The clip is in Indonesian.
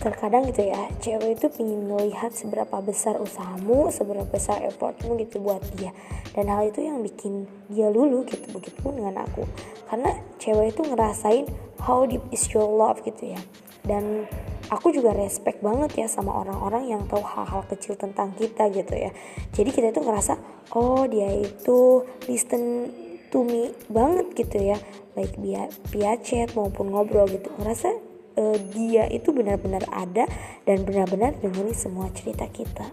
terkadang gitu ya cewek itu ingin melihat seberapa besar usahamu seberapa besar effortmu gitu buat dia. Dan hal itu yang bikin dia lulu gitu begitupun dengan aku. Karena cewek itu ngerasain how deep is your love gitu ya. Dan aku juga respect banget ya sama orang-orang yang tahu hal-hal kecil tentang kita gitu ya. Jadi kita itu ngerasa oh dia itu listen to me banget gitu ya. Baik via via chat maupun ngobrol gitu. Ngerasa uh, dia itu benar-benar ada dan benar-benar dengerin semua cerita kita